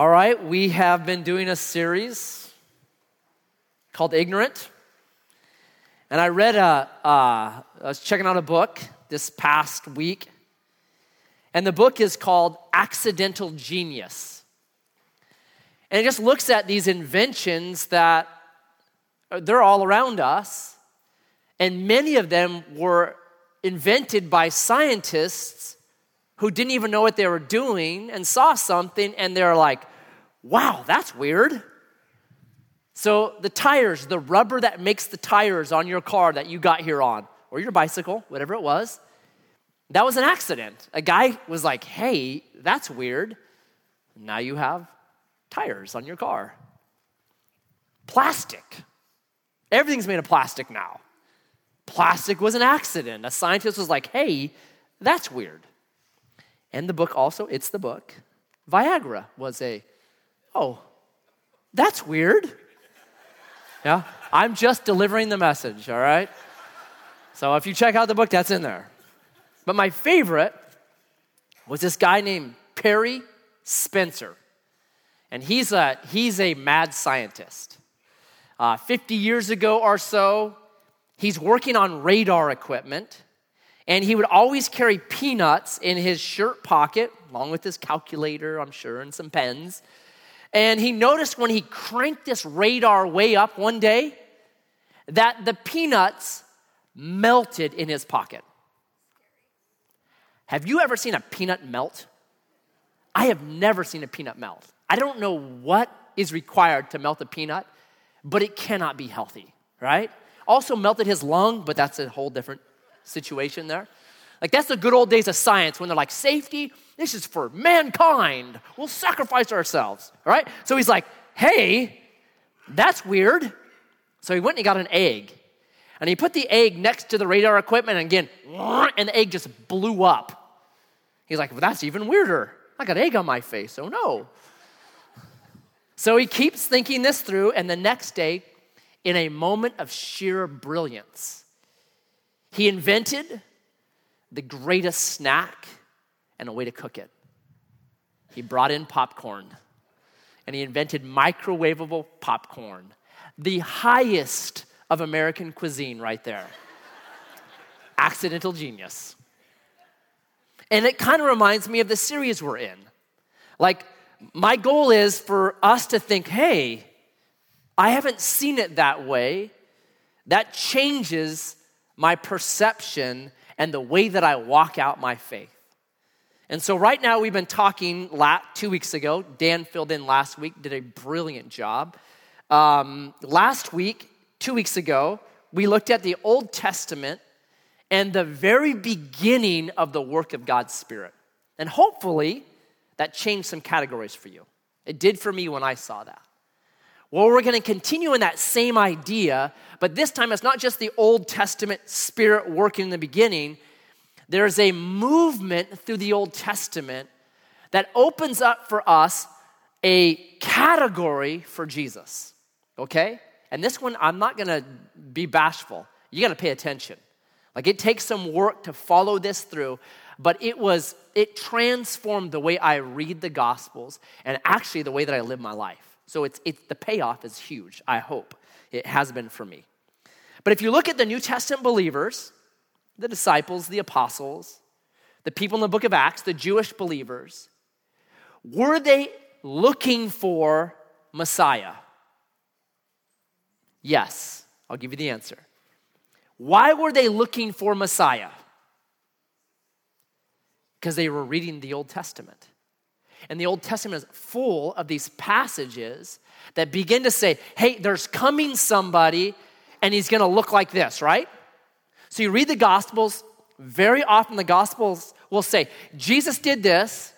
All right, we have been doing a series called Ignorant. And I read a, uh, I was checking out a book this past week, and the book is called Accidental Genius. And it just looks at these inventions that they're all around us, and many of them were invented by scientists who didn't even know what they were doing and saw something and they're like, wow, that's weird. So, the tires, the rubber that makes the tires on your car that you got here on, or your bicycle, whatever it was, that was an accident. A guy was like, hey, that's weird. Now you have tires on your car. Plastic. Everything's made of plastic now. Plastic was an accident. A scientist was like, hey, that's weird. And the book also, it's the book. Viagra was a, oh, that's weird. Yeah, I'm just delivering the message, all right? So if you check out the book, that's in there. But my favorite was this guy named Percy Spencer. And he's a, he's a mad scientist. Uh, 50 years ago or so, he's working on radar equipment. And he would always carry peanuts in his shirt pocket, along with his calculator, I'm sure, and some pens. And he noticed when he cranked this radar way up one day that the peanuts melted in his pocket. Have you ever seen a peanut melt? I have never seen a peanut melt. I don't know what is required to melt a peanut, but it cannot be healthy, right? Also melted his lung, but that's a whole different situation there. Like, that's the good old days of science when they're like, safety, this is for mankind. We'll sacrifice ourselves. All right? So he's like, hey, that's weird. So he went and he got an egg. And he put the egg next to the radar equipment, and again, and the egg just blew up. He's like, well, that's even weirder. I got egg on my face. Oh no. So he keeps thinking this through, and the next day, in a moment of sheer brilliance, he invented the greatest snack and a way to cook it. He brought in popcorn and he invented microwavable popcorn, the highest of American cuisine, right there. Accidental genius. And it kind of reminds me of the series we're in. Like, my goal is for us to think, hey, I haven't seen it that way. That changes my perception and the way that I walk out my faith. And so, right now, we've been talking two weeks ago. Dan filled in last week, did a brilliant job. Um, last week, two weeks ago, we looked at the Old Testament and the very beginning of the work of God's Spirit. And hopefully, that changed some categories for you. It did for me when I saw that. Well, we're going to continue in that same idea, but this time it's not just the Old Testament spirit working in the beginning. There's a movement through the Old Testament that opens up for us a category for Jesus. Okay? And this one, I'm not going to be bashful. You got to pay attention. Like it takes some work to follow this through, but it was, it transformed the way I read the Gospels and actually the way that I live my life. So it's, it's, the payoff is huge, I hope. It has been for me. But if you look at the New Testament believers, the disciples, the apostles, the people in the book of Acts, the Jewish believers, were they looking for Messiah? Yes, I'll give you the answer. Why were they looking for Messiah? Because they were reading the Old Testament. And the Old Testament is full of these passages that begin to say, hey, there's coming somebody and he's gonna look like this, right? So you read the Gospels, very often the Gospels will say, Jesus did this,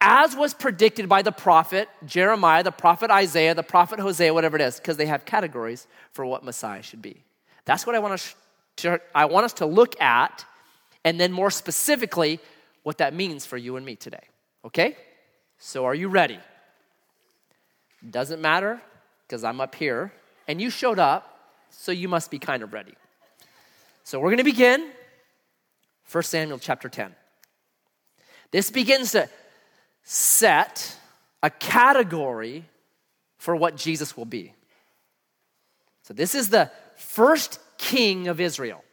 as was predicted by the prophet Jeremiah, the prophet Isaiah, the prophet Hosea, whatever it is, because they have categories for what Messiah should be. That's what I want, to, I want us to look at, and then more specifically, what that means for you and me today. Okay? So, are you ready? Doesn't matter because I'm up here and you showed up, so you must be kind of ready. So, we're going to begin 1 Samuel chapter 10. This begins to set a category for what Jesus will be. So, this is the first king of Israel.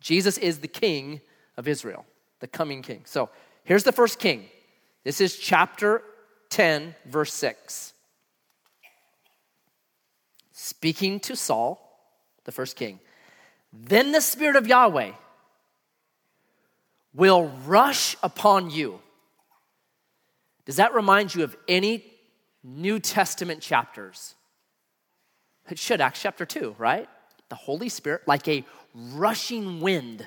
Jesus is the king of Israel, the coming king. So, here's the first king. This is chapter 10, verse 6. Speaking to Saul, the first king, then the Spirit of Yahweh will rush upon you. Does that remind you of any New Testament chapters? It should, Acts chapter 2, right? The Holy Spirit, like a rushing wind.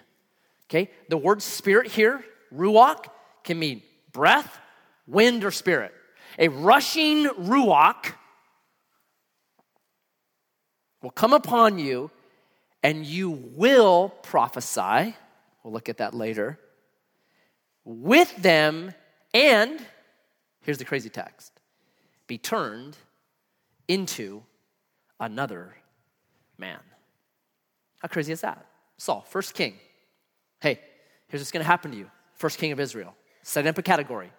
Okay? The word spirit here, ruach, can mean breath, wind, or spirit. A rushing ruach will come upon you and you will prophesy. We'll look at that later. With them, and here's the crazy text be turned into another man. How crazy is that? Saul, first king. Hey, here's what's going to happen to you. First king of Israel. Set up a category.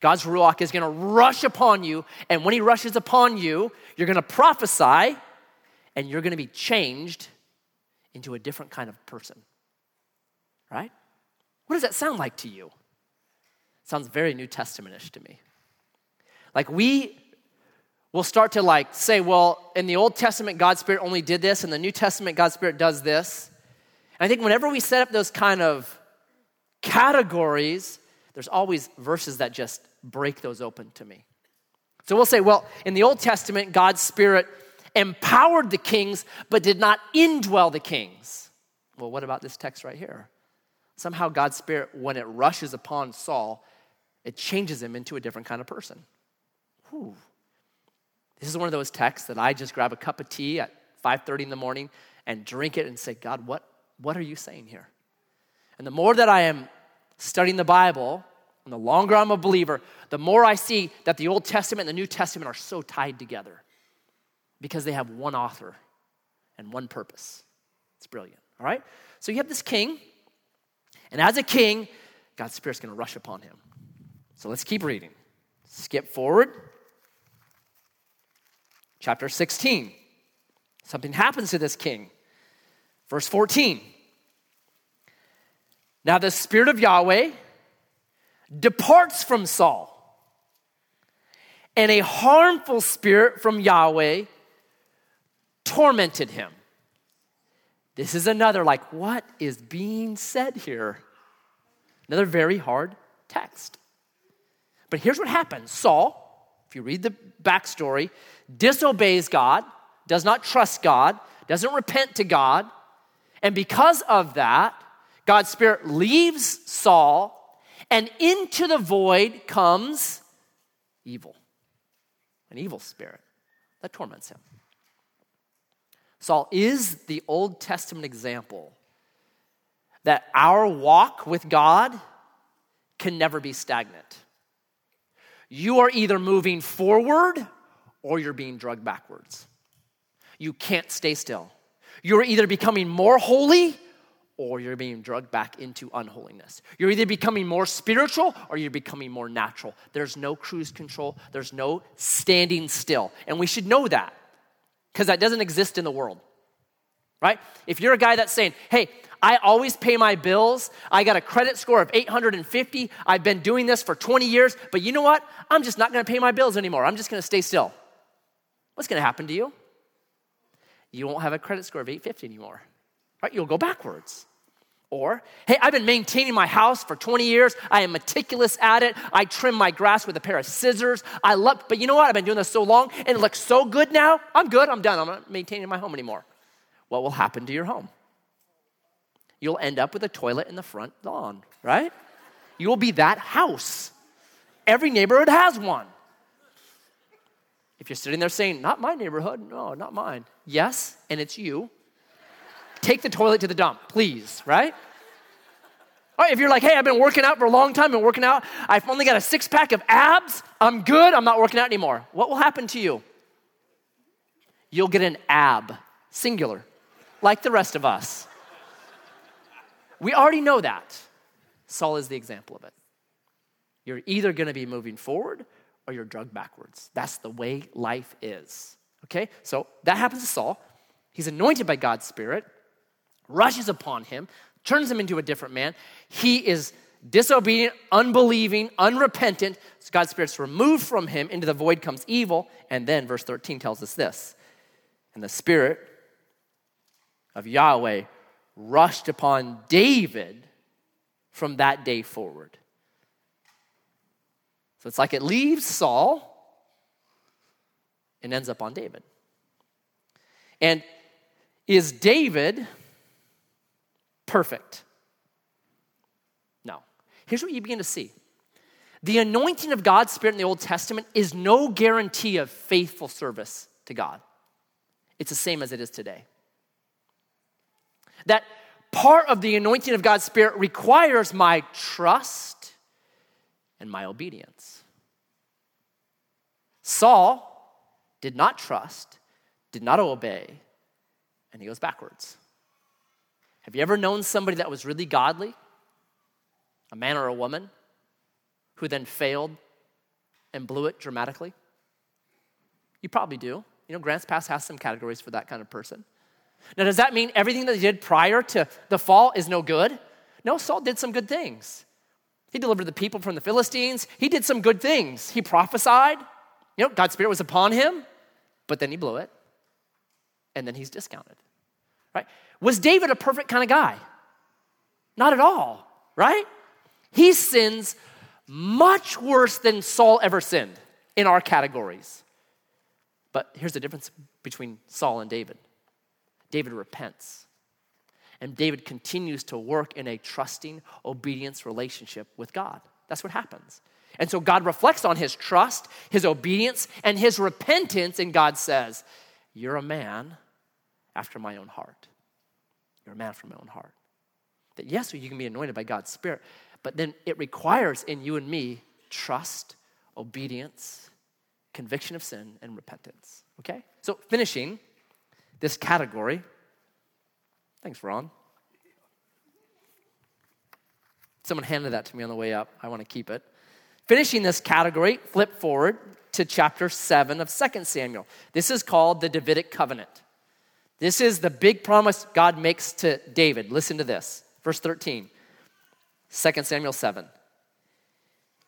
God's Ruach is going to rush upon you, and when he rushes upon you, you're going to prophesy, and you're going to be changed into a different kind of person. Right? What does that sound like to you? sounds very New Testamentish to me. Like we will start to like say, well, in the Old Testament, God's Spirit only did this, and the New Testament, God's Spirit does this. And I think whenever we set up those kind of categories, there's always verses that just break those open to me. So we'll say, well, in the Old Testament, God's Spirit empowered the kings, but did not indwell the kings. Well, what about this text right here? Somehow, God's Spirit, when it rushes upon Saul, it changes him into a different kind of person. Whew. This is one of those texts that I just grab a cup of tea at 5:30 in the morning and drink it and say, God, what, what are you saying here? And the more that I am studying the Bible, and the longer I'm a believer, the more I see that the Old Testament and the New Testament are so tied together because they have one author and one purpose. It's brilliant. All right? So you have this king, and as a king, God's Spirit's to rush upon him. So let's keep reading. Skip forward. Chapter 16. Something happens to this king. Verse 14. Now the Spirit of Yahweh departs from Saul, and a harmful spirit from Yahweh tormented him. This is another, like, what is being said here? Another very hard text. But here's what happens Saul, if you read the backstory, disobeys God, does not trust God, doesn't repent to God. And because of that, God's Spirit leaves Saul, and into the void comes evil, an evil spirit that torments him. Saul is the Old Testament example that our walk with God can never be stagnant. You are either moving forward or you're being drugged backwards. You can't stay still. You're either becoming more holy or you're being drugged back into unholiness. You're either becoming more spiritual or you're becoming more natural. There's no cruise control, there's no standing still. And we should know that because that doesn't exist in the world, right? If you're a guy that's saying, hey, I always pay my bills. I got a credit score of 850. I've been doing this for 20 years, but you know what? I'm just not to pay my bills anymore. I'm just to stay still. What's to happen to you? You won't have a credit score of 850 anymore. Right? You'll go backwards. Or, hey, I've been maintaining my house for 20 years. I am meticulous at it. I trim my grass with a pair of scissors. I love, but you know what? I've been doing this so long and it looks so good now. I'm good. I'm done. I'm not maintaining my home anymore. What will happen to your home? You'll end up with a toilet in the front lawn, right? You will be that house. Every neighborhood has one. If you're sitting there saying, Not my neighborhood, no, not mine. Yes, and it's you. Take the toilet to the dump, please, right? All right, if you're like, hey, I've been working out for a long time, been working out, I've only got a six pack of abs, I'm good, I'm not working out anymore. What will happen to you? You'll get an ab, singular, like the rest of us. We already know that. Saul is the example of it. You're either going to be moving forward or you're drugged backwards. That's the way life is. Okay? So that happens to Saul. He's anointed by God's Spirit, rushes upon him, turns him into a different man. He is disobedient, unbelieving, unrepentant. So God's Spirit's removed from him. Into the void comes evil. And then verse 13 tells us this And the Spirit of Yahweh rushed upon David from that day forward. So it's like it leaves Saul and ends up on David. And is David perfect? No. Here's what you begin to see the anointing of God's Spirit in the Old Testament is no guarantee of faithful service to God, it's the same as it is today. That part of the anointing of God's Spirit requires my trust and my obedience. Saul did not trust, did not obey, and he goes backwards. Have you ever known somebody that was really godly, a man or a woman, who then failed and blew it dramatically? You probably do. You know, Grants Pass has some categories for that kind of person. Now, does that mean everything that he did prior to the fall is no good? No, Saul did some good things. He delivered the people from the Philistines. He did some good things. He prophesied. You know, God's Spirit was upon him, but then he blew it and then he's discounted, right? Was David a perfect kind of guy? Not at all, right? He sins much worse than Saul ever sinned in our categories. But here's the difference between Saul and David David repents. And David continues to work in a trusting obedience relationship with God. That's what happens. And so God reflects on his trust, his obedience, and his repentance, and God says, You're a man after my own heart. You're a man from my own heart. That yes, you can be anointed by God's Spirit, but then it requires in you and me trust, obedience, conviction of sin, and repentance. Okay? So, finishing this category. Thanks, Ron. Someone handed that to me on the way up. I want to keep it. Finishing this category, flip forward to chapter 7 of 2 Samuel. This is called the Davidic covenant. This is the big promise God makes to David. Listen to this. Verse 13, 2 Samuel 7.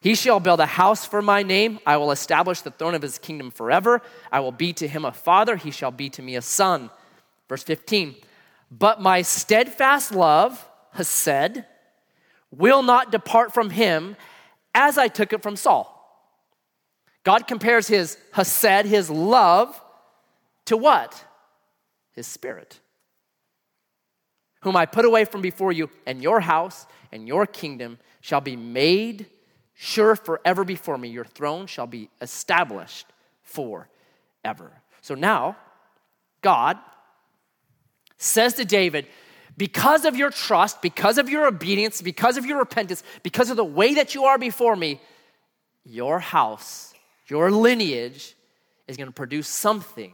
He shall build a house for my name. I will establish the throne of his kingdom forever. I will be to him a father. He shall be to me a son. Verse 15. But my steadfast love, has said, will not depart from him as I took it from Saul. God compares his hesed, his love, to what? His spirit, whom I put away from before you, and your house and your kingdom shall be made sure forever before me. Your throne shall be established forever. So now, God says to David, because of your trust, because of your obedience, because of your repentance, because of the way that you are before me, your house, your lineage is going to produce something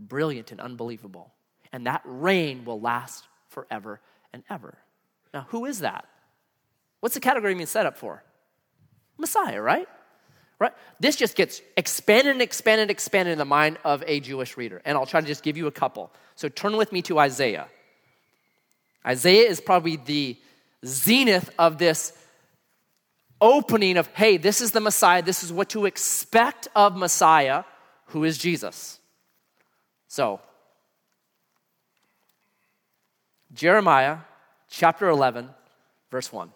brilliant and unbelievable. And that reign will last forever and ever. Now, who is that? What's the category being set up for? Messiah, right? Right? This just gets expanded and expanded and expanded in the mind of a Jewish reader. And I'll try to just give you a couple. So turn with me to Isaiah. Isaiah is probably the zenith of this opening of, hey, this is the Messiah, this is what to expect of Messiah, who is Jesus. So, Jeremiah chapter 11, verse 1.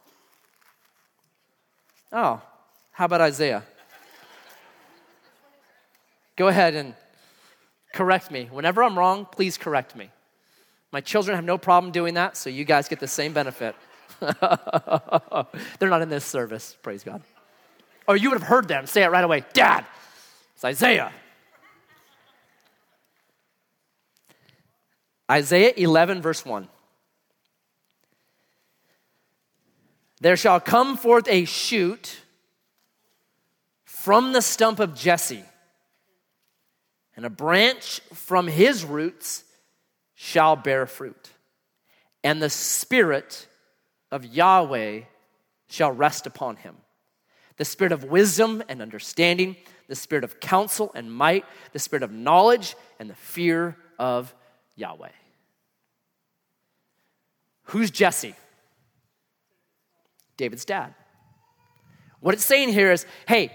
Oh, how about Isaiah? Go ahead and correct me. Whenever I'm wrong, please correct me. My children have no problem doing that, so you guys get the same benefit. They're not in this service, praise God. Or you would have heard them say it right away Dad, it's Isaiah. Isaiah 11, verse 1. There shall come forth a shoot from the stump of Jesse, and a branch from his roots shall bear fruit. And the Spirit of Yahweh shall rest upon him the spirit of wisdom and understanding, the spirit of counsel and might, the spirit of knowledge and the fear of Yahweh. Who's Jesse? David's dad. What it's saying here is hey,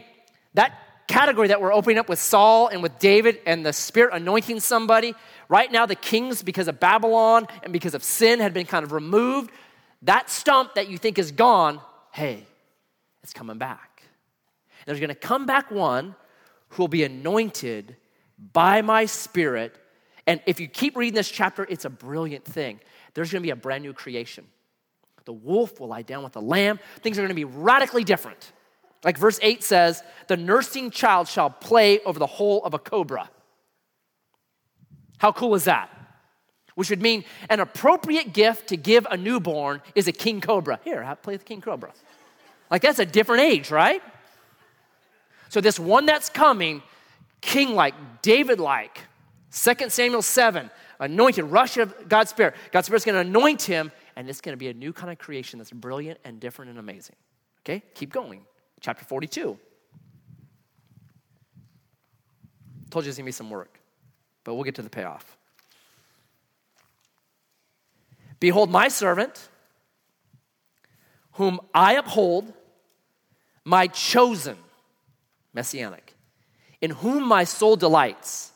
that category that we're opening up with Saul and with David and the Spirit anointing somebody, right now the kings, because of Babylon and because of sin, had been kind of removed. That stump that you think is gone, hey, it's coming back. There's going to come back one who will be anointed by my Spirit. And if you keep reading this chapter, it's a brilliant thing. There's going to be a brand new creation. The wolf will lie down with the lamb. Things are going to be radically different. Like verse 8 says, the nursing child shall play over the hole of a cobra. How cool is that? Which would mean an appropriate gift to give a newborn is a king cobra. Here, play the king cobra. Like that's a different age, right? So this one that's coming, king like, David like, 2 Samuel 7, anointed, rush of God's Spirit. God's Spirit's gonna anoint him, and it's gonna be a new kind of creation that's brilliant and different and amazing. Okay, keep going chapter 42. Told you it's gonna be some work, but we'll get to the payoff. Behold, my servant, whom I uphold, my chosen, messianic, in whom my soul delights.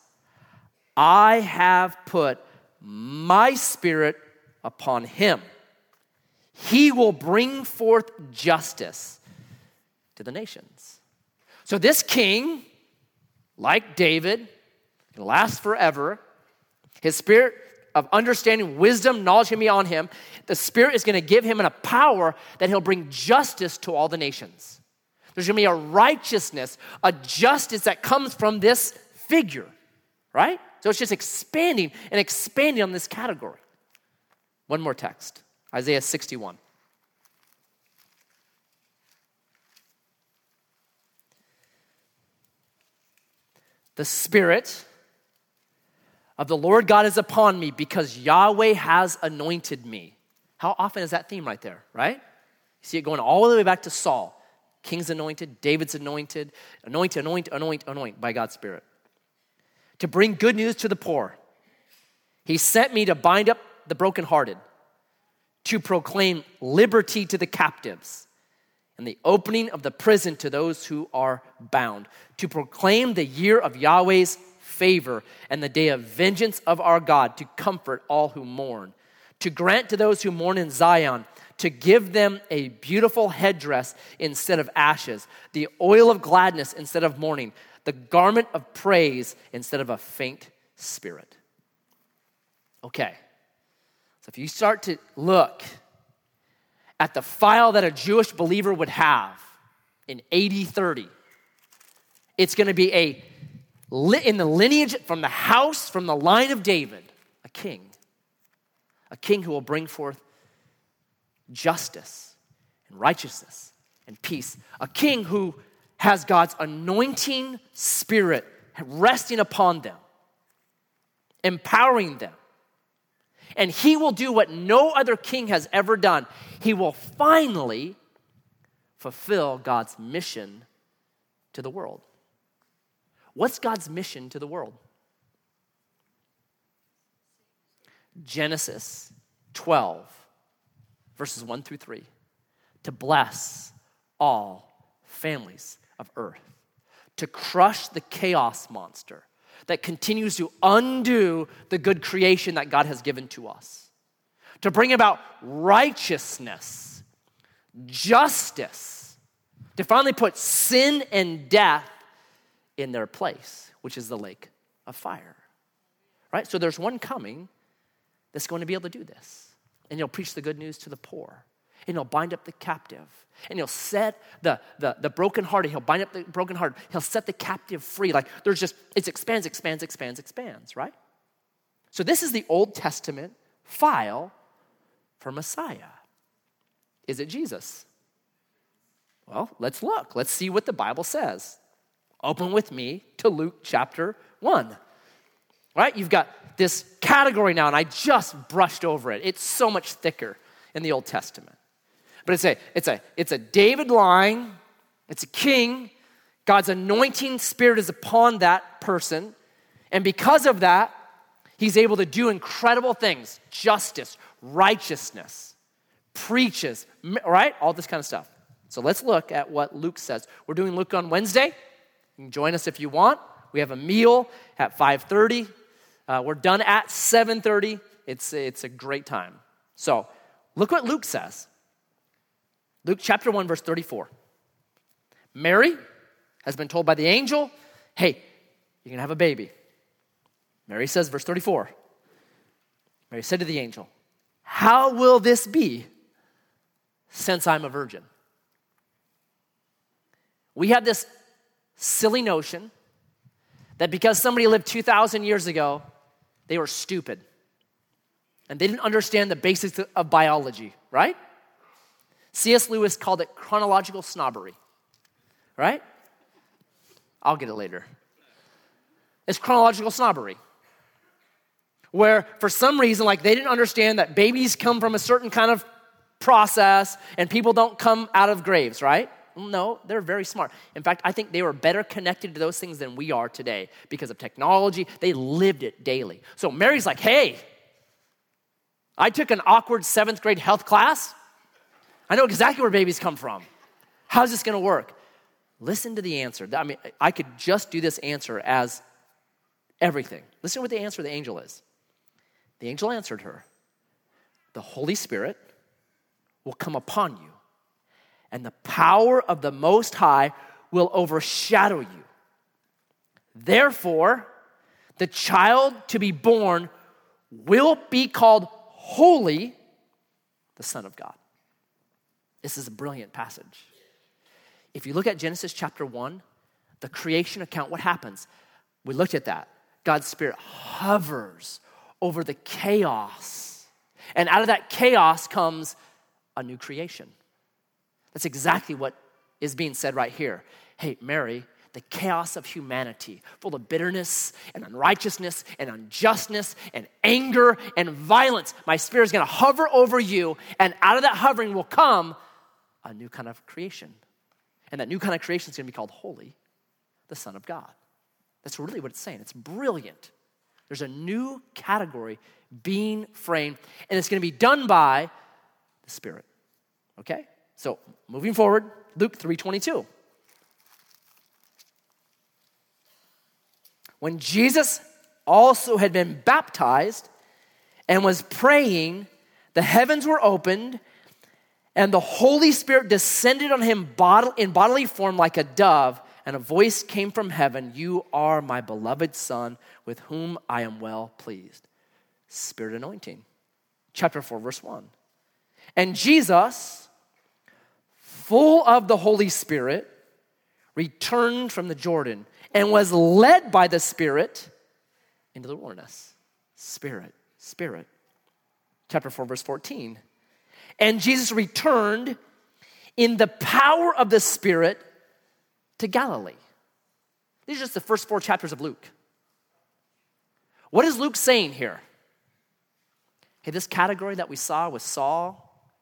I have put my spirit upon him. He will bring forth justice to the nations. So, this king, like David, can last forever. His spirit of understanding, wisdom, knowledge can be on him. The Spirit is going to give him a power that he'll bring justice to all the nations. There's going to be a righteousness, a justice that comes from this figure, right? So it's just expanding and expanding on this category. One more text Isaiah 61. The Spirit of the Lord God is upon me because Yahweh has anointed me. How often is that theme right there, right? You see it going all the way back to Saul. King's anointed, David's anointed, anoint, anoint, anoint, anoint by God's Spirit. To bring good news to the poor. He sent me to bind up the brokenhearted, to proclaim liberty to the captives and the opening of the prison to those who are bound, to proclaim the year of Yahweh's favor and the day of vengeance of our God, to comfort all who mourn, to grant to those who mourn in Zion, to give them a beautiful headdress instead of ashes, the oil of gladness instead of mourning, the garment of praise instead of a faint spirit. Okay, so if you start to look, at the file that a Jewish believer would have in AD 30. It's going to be a in the lineage from the house from the line of David, a king. A king who will bring forth justice and righteousness and peace. A king who has God's anointing spirit resting upon them, empowering them and he will do what no other king has ever done. He will finally fulfill God's mission to the world. What's God's mission to the world? Genesis 12, verses 1 through 3. To bless all families of earth, to crush the chaos monster that continues to undo the good creation that God has given to us, to bring about righteousness, justice, to finally put sin and death in their place, which is the lake of fire. Right? So there's one coming that's going to be able to do this. And he'll preach the good news to the poor, and he'll bind up the captive and he'll set the, the, the brokenhearted, he'll bind up the brokenhearted, he'll set the captive free. Like there's just, it expands, expands, expands, expands, right? So this is the Old Testament file for Messiah. Is it Jesus? Well, let's look. Let's see what the Bible says. Open with me to Luke chapter 1. Right? You've got this category now, and I just brushed over it. It's so much thicker in the Old Testament. But it's a, it's a, it's a David line. It's a king. God's anointing spirit is upon that person. And because of that, he's able to do incredible things justice, righteousness, preaches, right? All this kind of stuff. So let's look at what Luke says. We're doing Luke on Wednesday. You can join us if you want. We have a meal at 5:30. Uh, we're done at 7:30. It's it's a great time. So look what Luke says. Luke chapter 1 verse 34. Mary has been told by the angel, "Hey, you're going to have a baby." Mary says verse 34. Mary said to the angel, "How will this be since I'm a virgin?" We have this silly notion that because somebody lived 2,000 years ago, they were stupid. And they didn't understand the basics of biology, right? C.S. Lewis called it chronological snobbery, right? I'll get it later. It's chronological snobbery. Where for some reason, like they didn't understand that babies come from a certain kind of process and people don't come out of graves, right? No, they're very smart. In fact, I think they were better connected to those things than we are today because of technology. They lived it daily. So Mary's like, hey, I took an awkward seventh grade health class. I know exactly where babies come from. How's this gonna work? Listen to the answer. I mean, I could just do this answer as everything. Listen to what the answer the angel is. The angel answered her The Holy Spirit will come upon you and the power of the Most High will overshadow you. Therefore, the child to be born will be called holy, the Son of God. This is a brilliant passage. If you look at Genesis chapter 1, the creation account, what happens? We looked at that. God's Spirit hovers over the chaos. And out of that chaos comes a new creation. That's exactly what is being said right here. Hey, Mary, the chaos of humanity, full of bitterness and unrighteousness and unjustness and anger and violence. My spirit is going to hover over you, and out of that hovering will come a new kind of creation. And that new kind of creation is going to be called holy, the Son of God. That's really what it's saying. It's brilliant. There's a new category being framed, and it's going to be done by the Spirit. Okay? So, moving forward, Luke 3:22. When Jesus also had been baptized and was praying, the heavens were opened and the Holy Spirit descended on him in bodily form like a dove, and a voice came from heaven You are my beloved Son, with whom I am well pleased. Spirit anointing. Chapter 4, verse 1. And Jesus, full of the Holy Spirit, returned from the Jordan and was led by the Spirit into the wilderness. Spirit, Spirit. Chapter 4, verse 14. And Jesus returned in the power of the Spirit to Galilee. These are just the first four chapters of Luke. What is Luke saying here? Hey, this category that we saw with Saul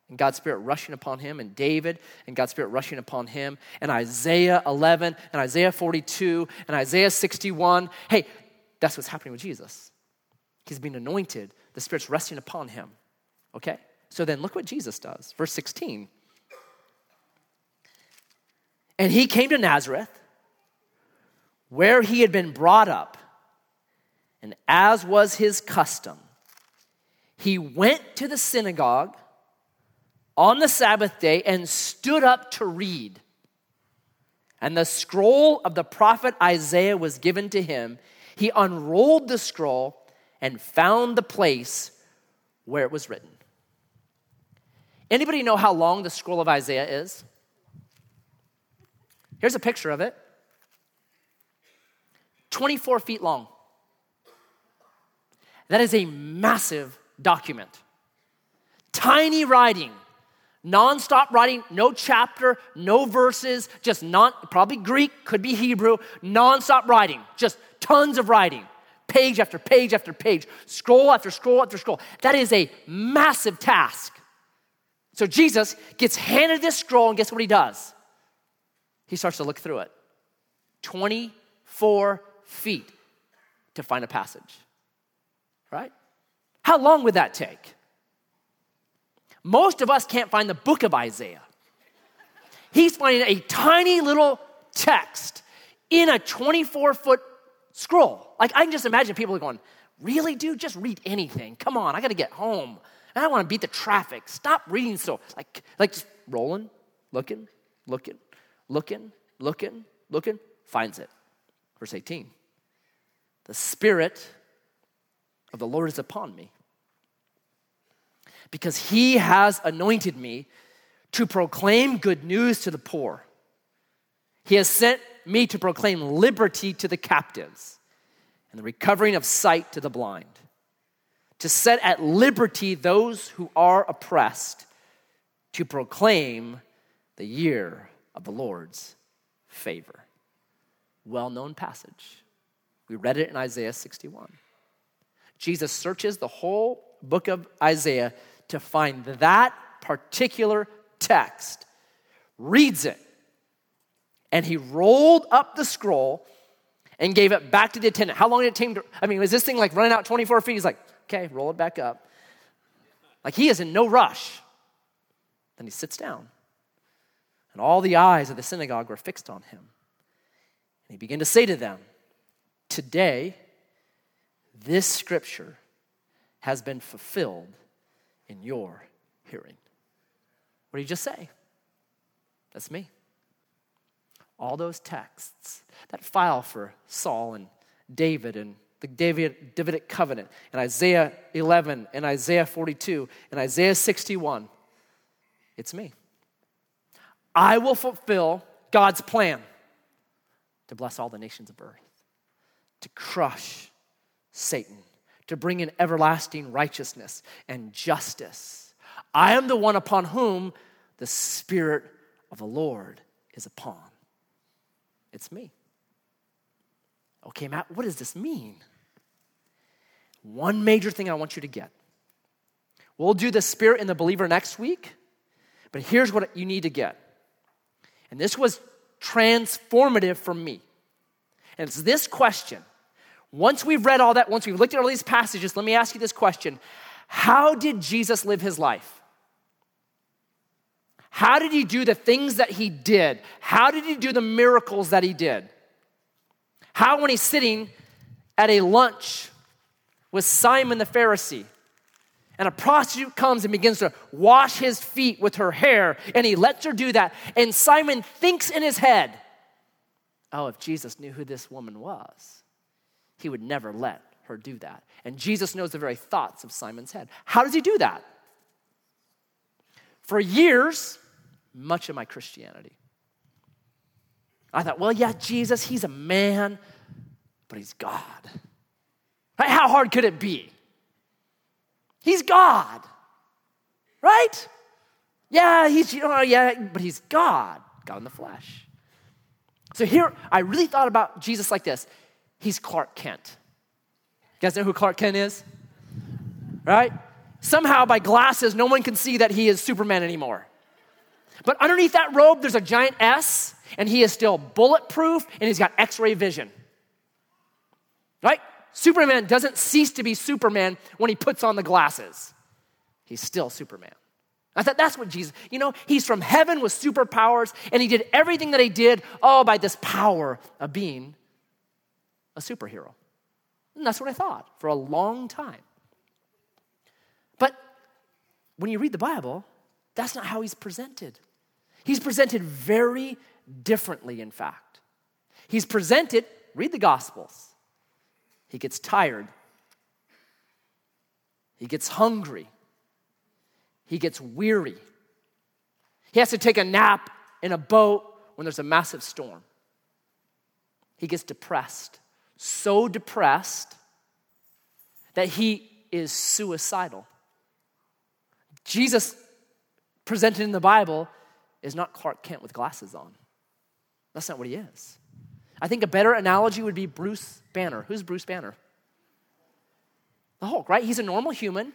and God's Spirit rushing upon him, and David and God's Spirit rushing upon him, and Isaiah 11, and Isaiah 42, and Isaiah 61. Hey, that's what's happening with Jesus. He's being anointed, the Spirit's resting upon him. Okay? So then look what Jesus does. Verse 16. And he came to Nazareth, where he had been brought up, and as was his custom, he went to the synagogue on the Sabbath day and stood up to read. And the scroll of the prophet Isaiah was given to him. He unrolled the scroll and found the place where it was written. Anybody know how long the scroll of Isaiah is? Here's a picture of it 24 feet long. That is a massive document. Tiny writing Nonstop writing, no chapter, no verses, just non, probably Greek, could be Hebrew, nonstop writing, just tons of writing, page after page after page, scroll after scroll after scroll. That is a massive task. So Jesus gets handed this scroll, and guess what he does? he starts to look through it. 24 feet to find a passage. Right? How long would that take? Most of us can't find the book of Isaiah. He's finding a tiny little text in a 24 foot scroll. Like, I can just imagine people going, Really, dude? Just read anything. Come on, I gotta get home. I wanna beat the traffic. Stop reading so, like, like just rolling, looking, looking, looking, looking, looking, finds it. Verse 18. The Spirit of the Lord is upon me because he has anointed me to proclaim good news to the poor. He has sent me to proclaim liberty to the captives and the recovering of sight to the blind, to set at liberty those who are oppressed, to proclaim the year of the Lord's favor. Well known passage. We read it in Isaiah 61. Jesus searches the whole book of Isaiah to find that particular text, reads it, and he rolled up the scroll and gave it back to the attendant. How long did it take to, I mean, was this thing like running out 24 feet? He's like, okay, roll it back up. Like he is in no rush. Then he sits down. And all the eyes of the synagogue were fixed on him. And he began to say to them, Today, this scripture has been fulfilled in your hearing. What did he just say? That's me. All those texts, that file for Saul and David and the David, Davidic covenant, in Isaiah 11, in Isaiah 42, in Isaiah 61, it's me. I will fulfill God's plan to bless all the nations of earth, to crush Satan, to bring in everlasting righteousness and justice. I am the one upon whom the Spirit of the Lord is upon. It's me. Okay, Matt, what does this mean? One major thing I want you to get. We'll do the Spirit and the believer next week, but here's what you need to get. And this was transformative for me. And it's this question. Once we've read all that, once we've looked at all these passages, let me ask you this question How did Jesus live his life? How did he do the things that he did? How did he do the miracles that he did? How, when he's sitting at a lunch with Simon the Pharisee, and a prostitute comes and begins to wash his feet with her hair, and he lets her do that. And Simon thinks in his head, oh, if Jesus knew who this woman was, he would never let her do that. And Jesus knows the very thoughts of Simon's head. How does he do that? For years, much of my Christianity, I thought, well, yeah, Jesus, he's a man, but he's God. How hard could it be? He's God, right? Yeah, he's, you know, yeah, but he's God, God in the flesh. So here, I really thought about Jesus like this He's Clark Kent. You guys know who Clark Kent is? Right? Somehow, by glasses, no one can see that he is Superman anymore. But underneath that robe, there's a giant S, and he is still bulletproof, and he's got x ray vision. Right? Superman doesn't cease to be Superman when he puts on the glasses. He's still Superman. I thought that's what Jesus, you know, he's from heaven with superpowers, and he did everything that he did all by this power of being a superhero. And that's what I thought for a long time. But when you read the Bible, that's not how he's presented. He's presented very differently, in fact. He's presented, read the Gospels. He gets tired, he gets hungry, he gets weary. He has to take a nap in a boat when there's a massive storm. He gets depressed so depressed that he is suicidal. Jesus, presented in the Bible, is not Clark Kent with glasses on. That's not what he is. I think a better analogy would be Bruce Banner. Who's Bruce Banner? The Hulk, right? He's a normal human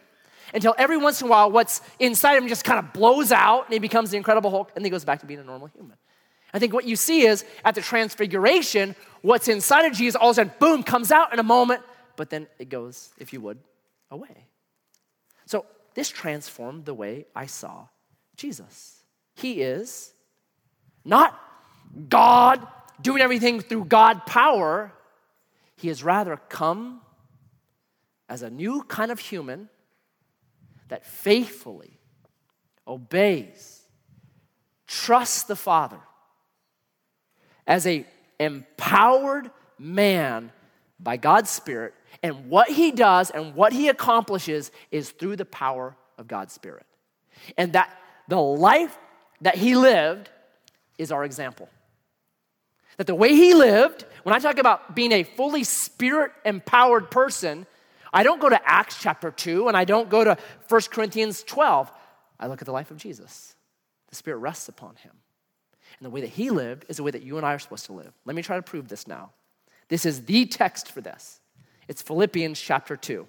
until every once in a while, what's inside of him just kind of blows out and he becomes the Incredible Hulk and then he goes back to being a normal human. I think what you see is at the transfiguration, what's inside of Jesus all of a sudden, boom, comes out in a moment, but then it goes, if you would, away. So this transformed the way I saw Jesus. He is not God doing everything through God power, he has rather come as a new kind of human that faithfully obeys, trusts the Father as a empowered man by God's Spirit, and what he does and what he accomplishes is through the power of God's Spirit. And that the life that he lived is our example. That the way he lived, when I talk about being a fully spirit empowered person, I don't go to Acts chapter 2 and I don't go to 1 Corinthians 12. I look at the life of Jesus. The Spirit rests upon him. And the way that he lived is the way that you and I are supposed to live. Let me try to prove this now. This is the text for this. It's Philippians chapter 2.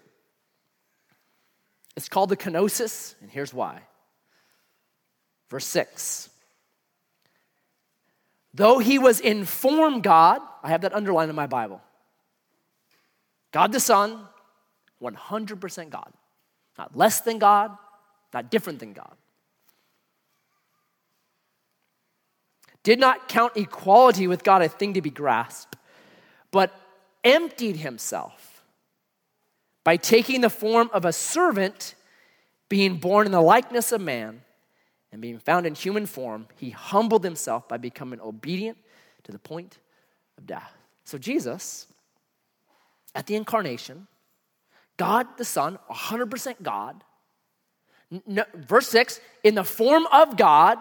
It's called the kenosis, and here's why. Verse 6. Though he was informed God, I have that underlined in my Bible. God the Son, 100% God. Not less than God, not different than God. Did not count equality with God a thing to be grasped, but emptied himself by taking the form of a servant, being born in the likeness of man and being found in human form, he humbled himself by becoming obedient to the point of death. So, Jesus, at the incarnation, God the Son, 100% God, no, verse 6, in the form of God,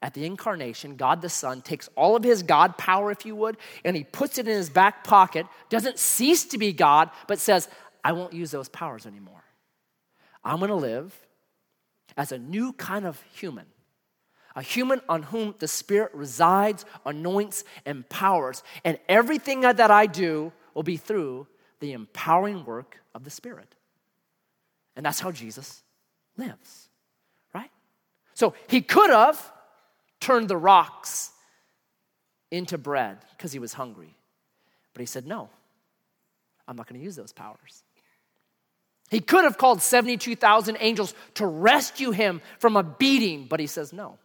at the incarnation, God the Son takes all of his God power, if you would, and he puts it in his back pocket, doesn't cease to be God, but says, I won't use those powers anymore. I'm gonna live as a new kind of human, a human on whom the Spirit resides, anoints, empowers. And everything that I do will be through the empowering work of the Spirit. And that's how Jesus lives, right? So he could have turned the rocks into bread because he was hungry. But he said, No, I'm not going to use those powers. He could have called 72,000 angels to rescue him from a beating, but he says, No,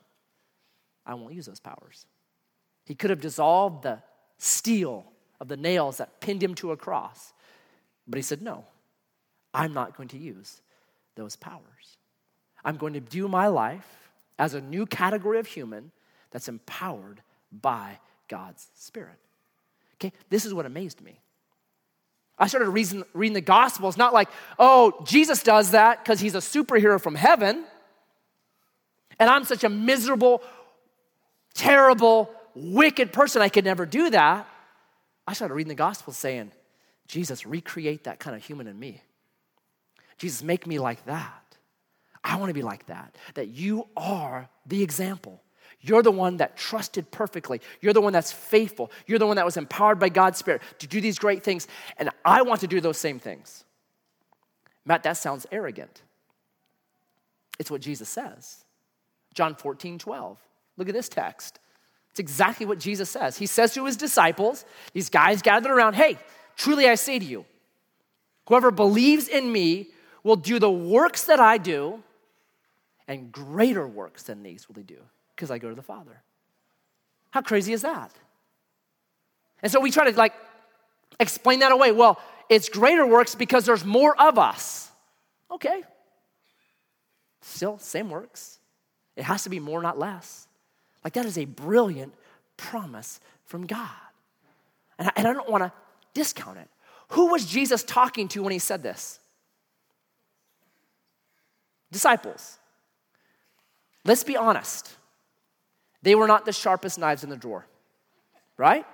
I won't use those powers. He could have dissolved the steel of the nails that pinned him to a cross, but he said, No, I'm not going to use those powers. I'm going to view my life as a new category of human that's empowered by God's Spirit. Okay, this is what amazed me. I started reading, reading the Gospels, not like, oh, Jesus does that because he's a superhero from heaven, and I'm such a miserable, terrible, wicked person, I could never do that. I started reading the Gospels saying, Jesus, recreate that kind of human in me. Jesus, make me like that. I want to be like that, that you are the example. You're the one that trusted perfectly. You're the one that's faithful. You're the one that was empowered by God's Spirit to do these great things. And I want to do those same things. Matt, that sounds arrogant. It's what Jesus says. John 14, 12. Look at this text. It's exactly what Jesus says. He says to his disciples, these guys gathered around, hey, truly I say to you, whoever believes in me will do the works that I do, and greater works than these will he do because I go to the Father. How crazy is that? And so we try to like explain that away. Well, it's greater works because there's more of us. Okay. Still, same works. It has to be more, not less. Like that is a brilliant promise from God. And I, and I don't want to discount it. Who was Jesus talking to when he said this? Disciples. Let's be honest. They were not the sharpest knives in the drawer, right?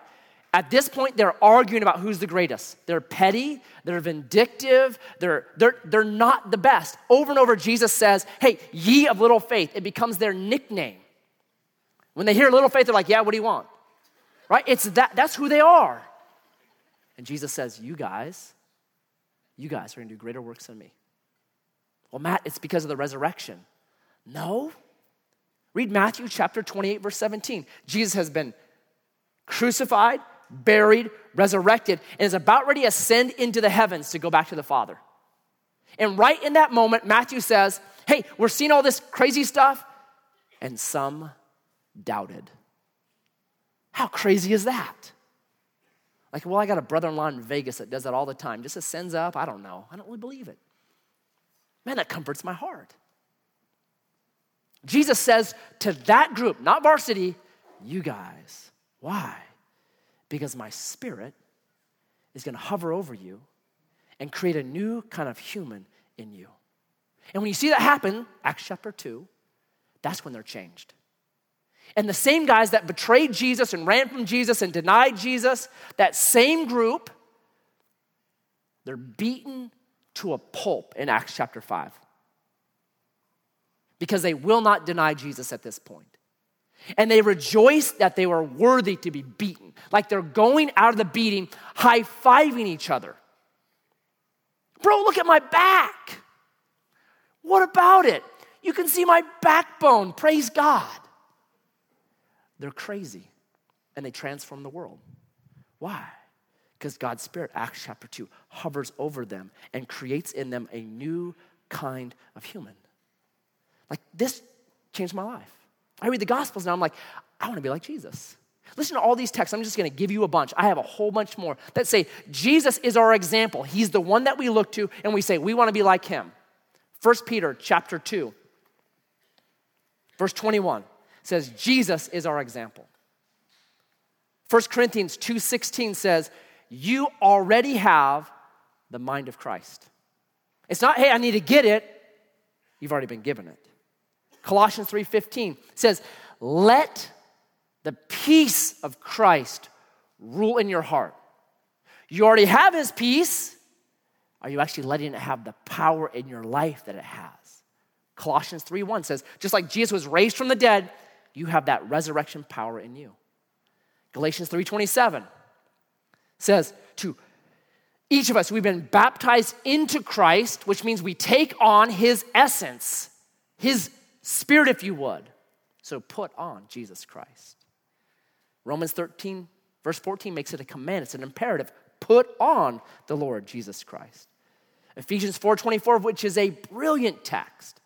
At this point, they're arguing about who's the greatest. They're petty, they're vindictive, they're, they're, they're not the best. Over and over, Jesus says, Hey, ye of little faith. It becomes their nickname. When they hear little faith, they're like, Yeah, what do you want? Right? It's that, that's who they are. And Jesus says, You guys, you guys are gonna do greater works than me. Well, Matt, it's because of the resurrection. No, Read Matthew chapter 28, verse 17. Jesus has been crucified, buried, resurrected, and is about ready to ascend into the heavens to go back to the Father. And right in that moment, Matthew says, Hey, we're seeing all this crazy stuff, and some doubted. How crazy is that? Like, well, I got a brother in law in Vegas that does that all the time, just ascends up. I don't know. I don't really believe it. Man, that comforts my heart. Jesus says to that group, not varsity, you guys. Why? Because my spirit is going to hover over you and create a new kind of human in you. And when you see that happen, Acts chapter 2, that's when they're changed. And the same guys that betrayed Jesus and ran from Jesus and denied Jesus, that same group, they're beaten to a pulp in Acts chapter 5 because they will not deny Jesus at this point. And they rejoice that they were worthy to be beaten. Like they're going out of the beating, high fiving each other. Bro, look at my back. What about it? You can see my backbone. Praise God. They're crazy and they transform the world. Why? Because God's Spirit, Acts chapter 2, hovers over them and creates in them a new kind of human. Like, this changed my life. I read the Gospels now, I'm like, I want to be like Jesus. Listen to all these texts. I'm just going to give you a bunch. I have a whole bunch more that say Jesus is our example. He's the one that we look to and we say we want to be like him. 1 Peter chapter 2 verse 21 says Jesus is our example. 1 Corinthians 2:16 says you already have the mind of Christ. It's not hey I need to get it. You've already been given it. Colossians 3:15 says, "Let the peace of Christ rule in your heart." You already have his peace. Are you actually letting it have the power in your life that it has? Colossians 3:1 says, just like Jesus was raised from the dead, you have that resurrection power in you. Galatians 3:27 says to each of us we've been baptized into Christ, which means we take on his essence, his spirit, if you would. So put on Jesus Christ. Romans 13, verse 14 makes it a command, it's an imperative. Put on the Lord Jesus Christ. Ephesians 4:24, which is a brilliant text,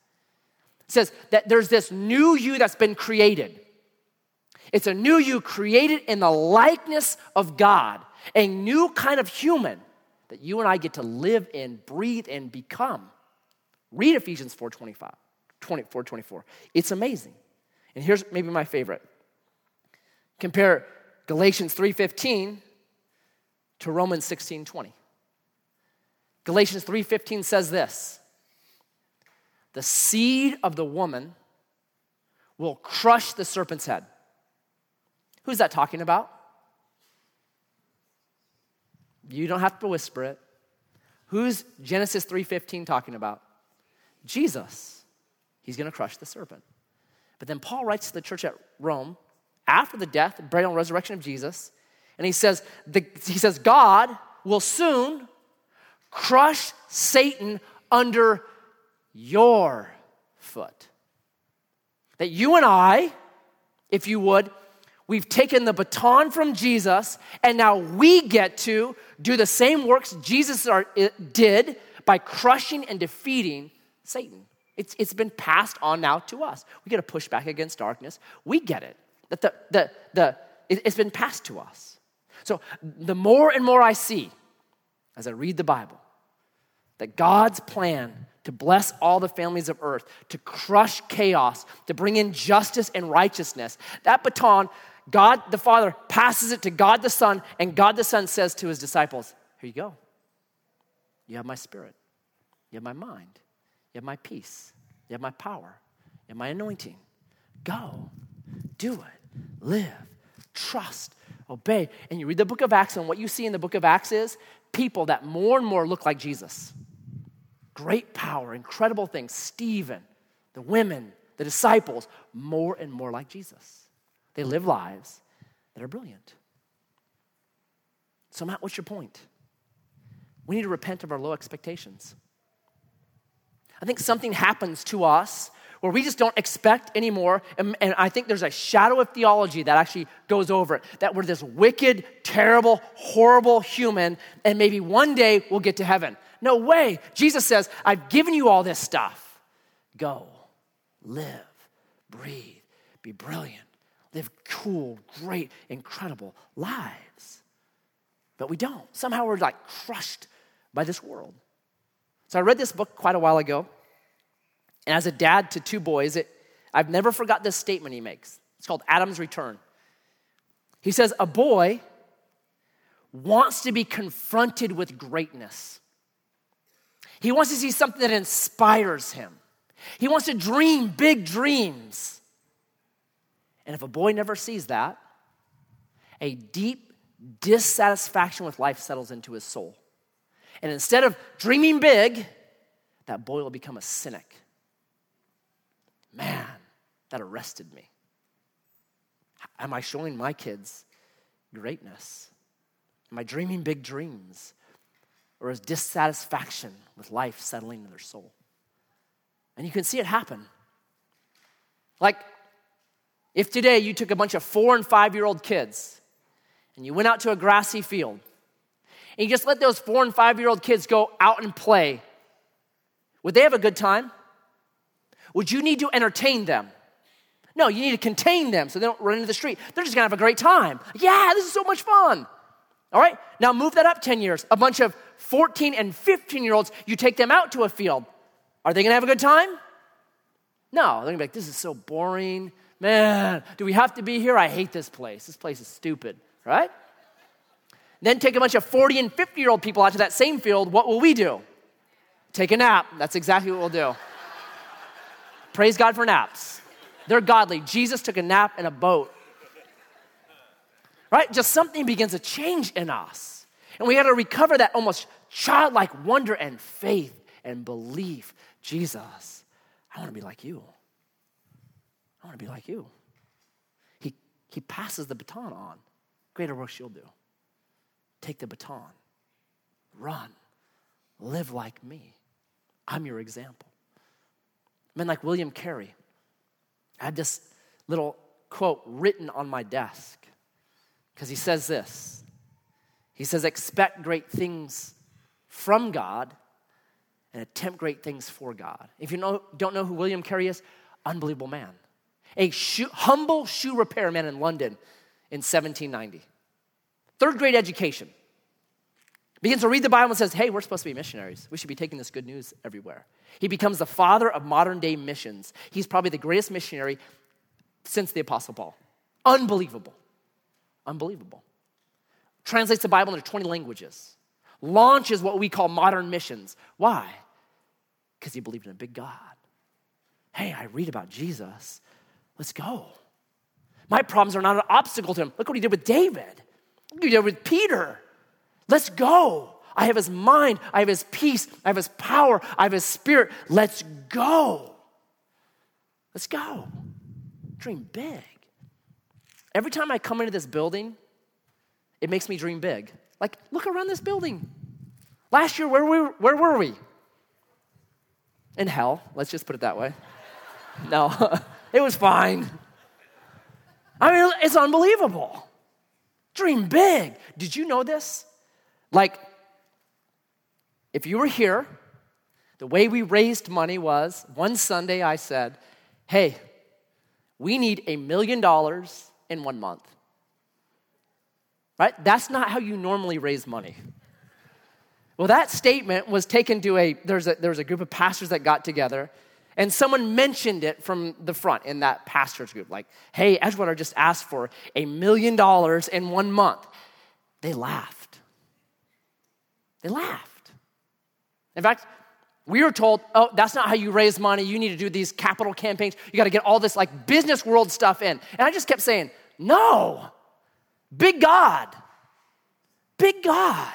says that there's this new you that's been created. It's a new you created in the likeness of God, a new kind of human that you and I get to live in, breathe, and become. Read Ephesians 4:25. 24, 24. It's amazing. And here's maybe my favorite. Compare Galatians 3:15 to Romans 16:20. Galatians 3:15 says this. The seed of the woman will crush the serpent's head. Who's that talking about? You don't have to whisper it. Who's Genesis 3:15 talking about? Jesus. He's going to crush the serpent. But then Paul writes to the church at Rome after the death, burial, and resurrection of Jesus, and he says, the, he says, God will soon crush Satan under your foot. That you and I, if you would, we've taken the baton from Jesus, and now we get to do the same works Jesus did by crushing and defeating Satan. It's, it's been passed on now to us. We get to push back against darkness. We get it. That the, the, the, it, it's been passed to us. So the more and more I see as I read the Bible, that God's plan to bless all the families of earth, to crush chaos, to bring in justice and righteousness, that baton, God the Father passes it to God the Son, and God the Son says to his disciples, Here you go. You have my spirit, you have my mind. You have my peace. You have my power. You have my anointing. Go. Do it. Live. Trust. Obey. And you read the book of Acts, and what you see in the book of Acts is people that more and more look like Jesus. Great power, incredible things. Stephen, the women, the disciples, more and more like Jesus. They live lives that are brilliant. So, Matt, what's your point? We need to repent of our low expectations. I think something happens to us where we just don't expect anymore. And, and, I think there's a shadow of theology that actually goes over it that we're this wicked, terrible, horrible human, and maybe one day we'll get to heaven. No way. Jesus says, I've given you all this stuff. Go, live, breathe, be brilliant, live cool, great, incredible lives. But we don't. Somehow we're like crushed by this world. So I read this book quite a while ago. And as a dad to two boys, it, I've never forgot this statement he makes. It's called Adam's Return. He says, A boy wants to be confronted with greatness. He wants to see something that inspires him. He wants to dream big dreams. And if a boy never sees that, a deep dissatisfaction with life settles into his soul. And instead of dreaming big, that boy will become a cynic. Man, that arrested me. Am I showing my kids greatness? Am I dreaming big dreams? Or is dissatisfaction with life settling in their soul? And you can see it happen. Like, if today you took a bunch of four and five year old kids and you went out to a grassy field and you just let those four and five year old kids go out and play, would they have a good time? Would you need to entertain them? No, you need to contain them so they don't run into the street. They're just gonna have a great time. Yeah, this is so much fun. All right, now move that up 10 years. A bunch of 14 and 15 year olds, you take them out to a field. Are they gonna have a good time? No, they're gonna be like, this is so boring. Man, do we have to be here? I hate this place. This place is stupid, right? Then take a bunch of 40 and 50 year old people out to that same field. What will we do? Take a nap. That's exactly what we'll do. Praise God for naps. They're godly. Jesus took a nap in a boat. Right? Just something begins to change in us. And we got to recover that almost childlike wonder and faith and belief. Jesus, I want to be like you. I want to be like you. He, he passes the baton on. Greater works you'll do. Take the baton, run, live like me. I'm your example. Men like William Carey. I had this little quote written on my desk because he says this. He says, Expect great things from God and attempt great things for God. If you know, don't know who William Carey is, unbelievable man. A shoe, humble shoe repairman in London in 1790. Third grade education begins to read the Bible and says, Hey, we're supposed to be missionaries. We should be taking this good news everywhere. He becomes the father of modern day missions. He's probably the greatest missionary since the Apostle Paul. Unbelievable. Unbelievable. Translates the Bible into 20 languages. Launches what we call modern missions. Why? Because he believed in a big God. Hey, I read about Jesus. Let's go. My problems are not an obstacle to him. Look what he did with David. He did with Peter. Let's go. I have his mind, I have his peace, I have his power, I have his spirit. Let's go. Let's go. Dream big. Every time I come into this building, it makes me dream big. Like, look around this building. Last year, where were, where were we? In hell, let's just put it that way. No, it was fine. I mean, it's unbelievable. Dream big. Did you know this? Like, if you were here, the way we raised money was one Sunday I said, hey, we need a million dollars in one month. Right? That's not how you normally raise money. Well, that statement was taken to a there's a there's a group of pastors that got together, and someone mentioned it from the front in that pastors group, like, hey, Edgewater just asked for a million dollars in one month. They laughed. They laughed. In fact, we were told, oh, that's not how you raise money. You need to do these capital campaigns. You got to get all this like business world stuff in. And I just kept saying, no, big God, big God.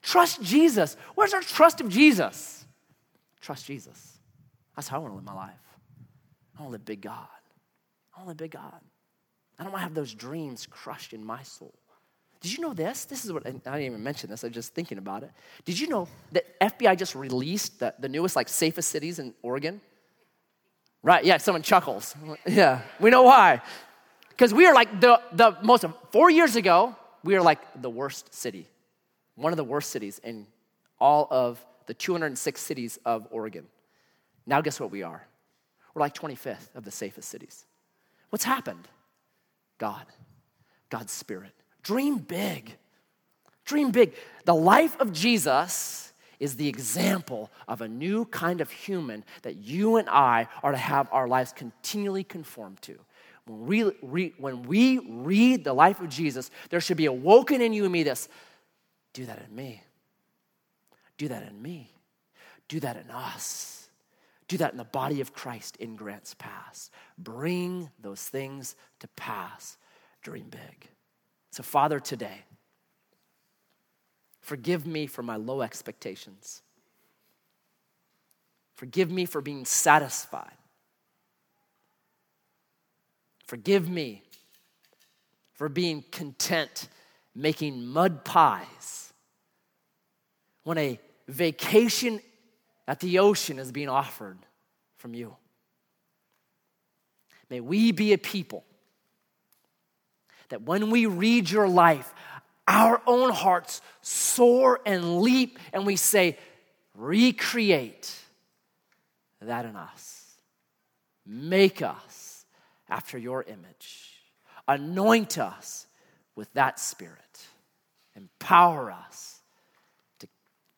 Trust Jesus. Where's our trust of Jesus? Trust Jesus. That's how I want to live my life. I want to live big God. I want to live big God. I don't want to have those dreams crushed in my soul. Did you know this? This is what, I didn't even mention this, I'm just thinking about it. Did you know that FBI just released the, the newest, like, safest cities in Oregon? Right, yeah, someone chuckles. Yeah, we know why. Because we are like the, the most, four years ago, we are like the worst city, one of the worst cities in all of the 206 cities of Oregon. Now, guess what we are? We're like 25th of the safest cities. What's happened? God, God's Spirit. Dream big. Dream big. The life of Jesus is the example of a new kind of human that you and I are to have our lives continually conform to. When we, re, when we read the life of Jesus, there should be awoken in you and me this do that in me. Do that in me. Do that in us. Do that in the body of Christ in Grants Pass. Bring those things to pass. Dream big. So, Father, today, forgive me for my low expectations. Forgive me for being satisfied Forgive me for being content making mud pies when a vacation at the ocean is being offered from you. May we be a people that when we read your life, our own hearts soar and leap, and we say, Recreate that in us. Make us after your image. Anoint us with that spirit. Empower us to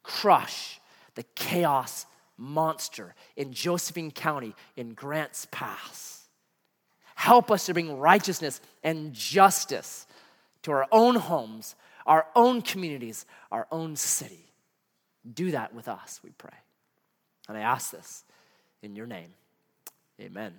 crush the chaos monster in Josephine County in Grants Pass. Help us to bring righteousness and justice to our own homes, our own communities, our own city. Do that with us, we pray. And I ask this in your name. Amen.